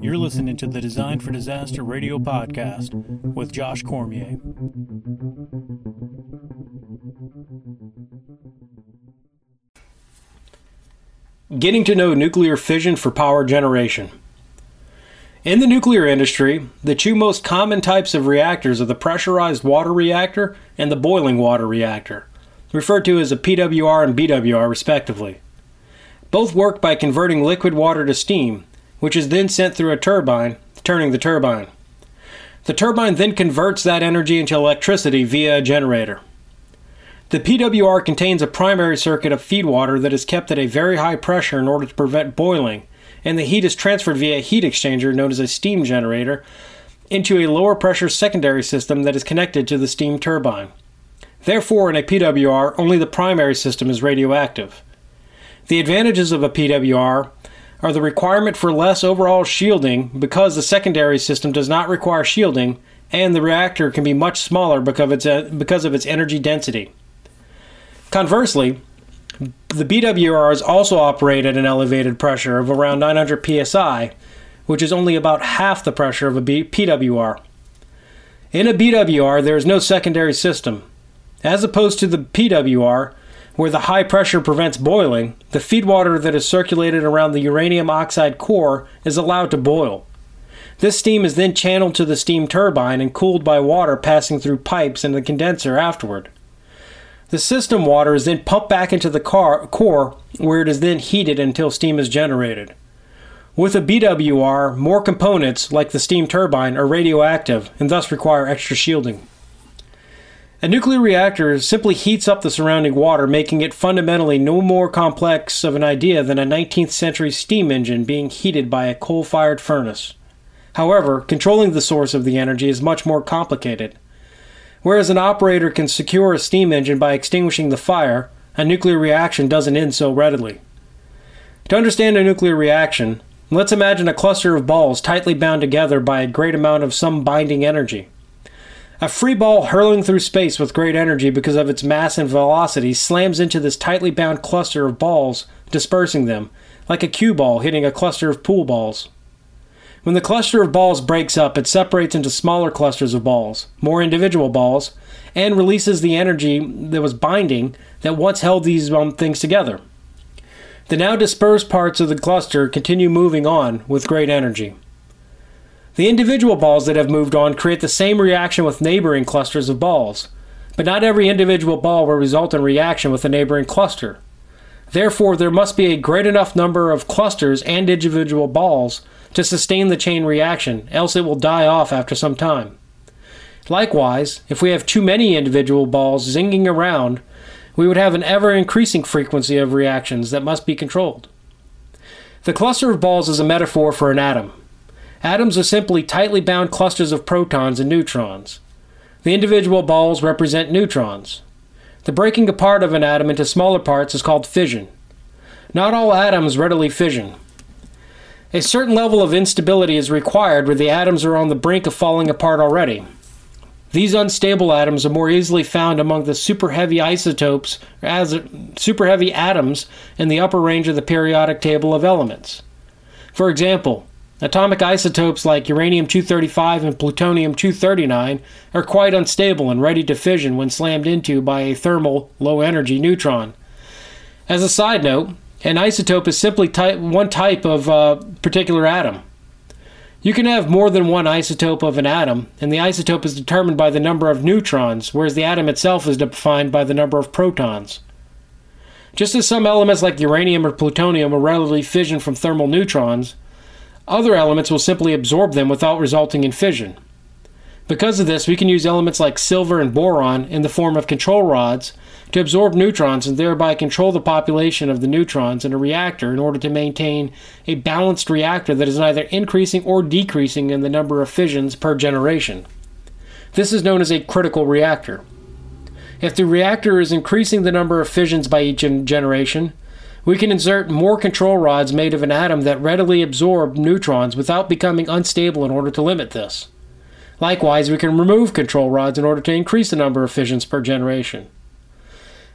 You're listening to the Design for Disaster radio podcast with Josh Cormier. Getting to know nuclear fission for power generation. In the nuclear industry, the two most common types of reactors are the pressurized water reactor and the boiling water reactor, referred to as a PWR and BWR respectively. Both work by converting liquid water to steam, which is then sent through a turbine, turning the turbine. The turbine then converts that energy into electricity via a generator. The PWR contains a primary circuit of feed water that is kept at a very high pressure in order to prevent boiling, and the heat is transferred via a heat exchanger known as a steam generator into a lower pressure secondary system that is connected to the steam turbine. Therefore, in a PWR, only the primary system is radioactive. The advantages of a PWR are the requirement for less overall shielding because the secondary system does not require shielding, and the reactor can be much smaller because of its, uh, its energy density. Conversely, the BWRs also operate at an elevated pressure of around 900 psi, which is only about half the pressure of a B- PWR. In a BWR, there is no secondary system. As opposed to the PWR, where the high pressure prevents boiling, the feed water that is circulated around the uranium oxide core is allowed to boil. This steam is then channeled to the steam turbine and cooled by water passing through pipes and the condenser afterward. The system water is then pumped back into the car, core where it is then heated until steam is generated. With a BWR, more components, like the steam turbine, are radioactive and thus require extra shielding. A nuclear reactor simply heats up the surrounding water, making it fundamentally no more complex of an idea than a 19th century steam engine being heated by a coal fired furnace. However, controlling the source of the energy is much more complicated. Whereas an operator can secure a steam engine by extinguishing the fire, a nuclear reaction doesn't end so readily. To understand a nuclear reaction, let's imagine a cluster of balls tightly bound together by a great amount of some binding energy. A free ball hurling through space with great energy because of its mass and velocity slams into this tightly bound cluster of balls, dispersing them, like a cue ball hitting a cluster of pool balls. When the cluster of balls breaks up, it separates into smaller clusters of balls, more individual balls, and releases the energy that was binding that once held these um, things together. The now dispersed parts of the cluster continue moving on with great energy. The individual balls that have moved on create the same reaction with neighboring clusters of balls, but not every individual ball will result in reaction with a neighboring cluster. Therefore, there must be a great enough number of clusters and individual balls to sustain the chain reaction, else it will die off after some time. Likewise, if we have too many individual balls zinging around, we would have an ever increasing frequency of reactions that must be controlled. The cluster of balls is a metaphor for an atom. Atoms are simply tightly bound clusters of protons and neutrons. The individual balls represent neutrons. The breaking apart of an atom into smaller parts is called fission. Not all atoms readily fission. A certain level of instability is required where the atoms are on the brink of falling apart already. These unstable atoms are more easily found among the super heavy isotopes as super heavy atoms in the upper range of the periodic table of elements. For example, Atomic isotopes like uranium 235 and plutonium 239 are quite unstable and ready to fission when slammed into by a thermal, low energy neutron. As a side note, an isotope is simply type, one type of uh, particular atom. You can have more than one isotope of an atom, and the isotope is determined by the number of neutrons, whereas the atom itself is defined by the number of protons. Just as some elements like uranium or plutonium are readily fission from thermal neutrons, other elements will simply absorb them without resulting in fission. Because of this, we can use elements like silver and boron in the form of control rods to absorb neutrons and thereby control the population of the neutrons in a reactor in order to maintain a balanced reactor that is neither increasing or decreasing in the number of fissions per generation. This is known as a critical reactor. If the reactor is increasing the number of fissions by each generation, we can insert more control rods made of an atom that readily absorb neutrons without becoming unstable in order to limit this. Likewise, we can remove control rods in order to increase the number of fissions per generation.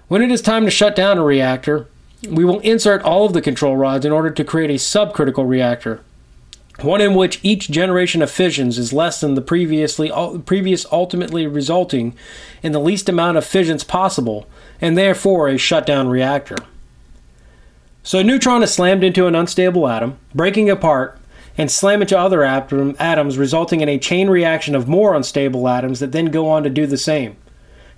When it is time to shut down a reactor, we will insert all of the control rods in order to create a subcritical reactor, one in which each generation of fissions is less than the previously previous ultimately resulting in the least amount of fissions possible and therefore a shutdown reactor. So a neutron is slammed into an unstable atom, breaking apart and slam into other atom, atoms resulting in a chain reaction of more unstable atoms that then go on to do the same.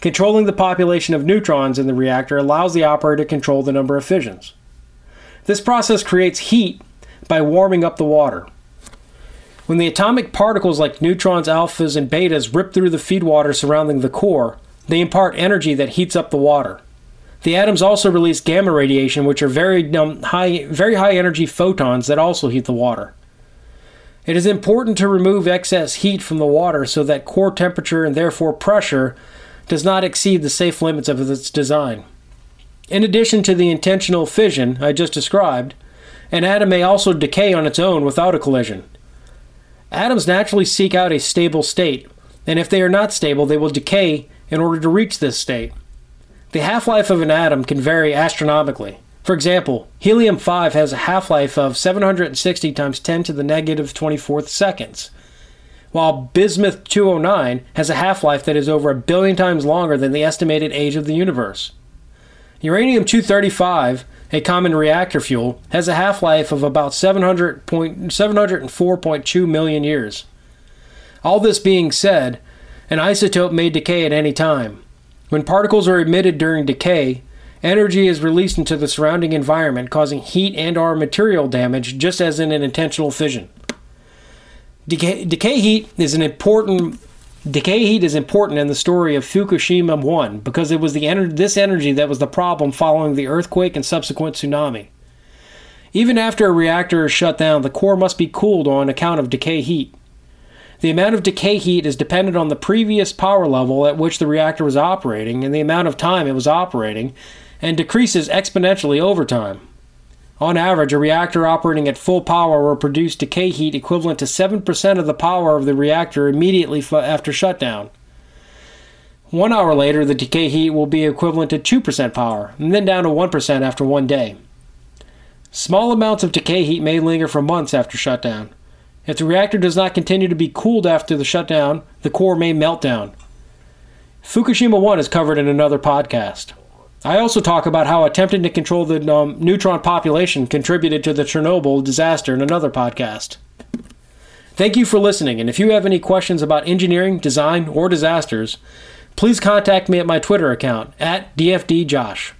Controlling the population of neutrons in the reactor allows the operator to control the number of fissions. This process creates heat by warming up the water. When the atomic particles like neutrons, alphas, and betas rip through the feed water surrounding the core, they impart energy that heats up the water. The atoms also release gamma radiation, which are very um, high, very high energy photons that also heat the water. It is important to remove excess heat from the water so that core temperature and therefore pressure does not exceed the safe limits of its design. In addition to the intentional fission I just described, an atom may also decay on its own without a collision. Atoms naturally seek out a stable state, and if they are not stable, they will decay in order to reach this state. The half life of an atom can vary astronomically. For example, helium 5 has a half life of 760 times 10 to the negative 24th seconds, while bismuth 209 has a half life that is over a billion times longer than the estimated age of the universe. Uranium 235, a common reactor fuel, has a half life of about 704.2 million years. All this being said, an isotope may decay at any time. When particles are emitted during decay, energy is released into the surrounding environment, causing heat and or material damage just as in an intentional fission. Decay, decay heat is an important decay heat is important in the story of Fukushima 1 because it was the ener- this energy that was the problem following the earthquake and subsequent tsunami. Even after a reactor is shut down, the core must be cooled on account of decay heat. The amount of decay heat is dependent on the previous power level at which the reactor was operating and the amount of time it was operating, and decreases exponentially over time. On average, a reactor operating at full power will produce decay heat equivalent to 7% of the power of the reactor immediately after shutdown. One hour later, the decay heat will be equivalent to 2% power, and then down to 1% after one day. Small amounts of decay heat may linger for months after shutdown. If the reactor does not continue to be cooled after the shutdown, the core may melt down. Fukushima 1 is covered in another podcast. I also talk about how attempting to control the um, neutron population contributed to the Chernobyl disaster in another podcast. Thank you for listening, and if you have any questions about engineering, design, or disasters, please contact me at my Twitter account at DFDJosh.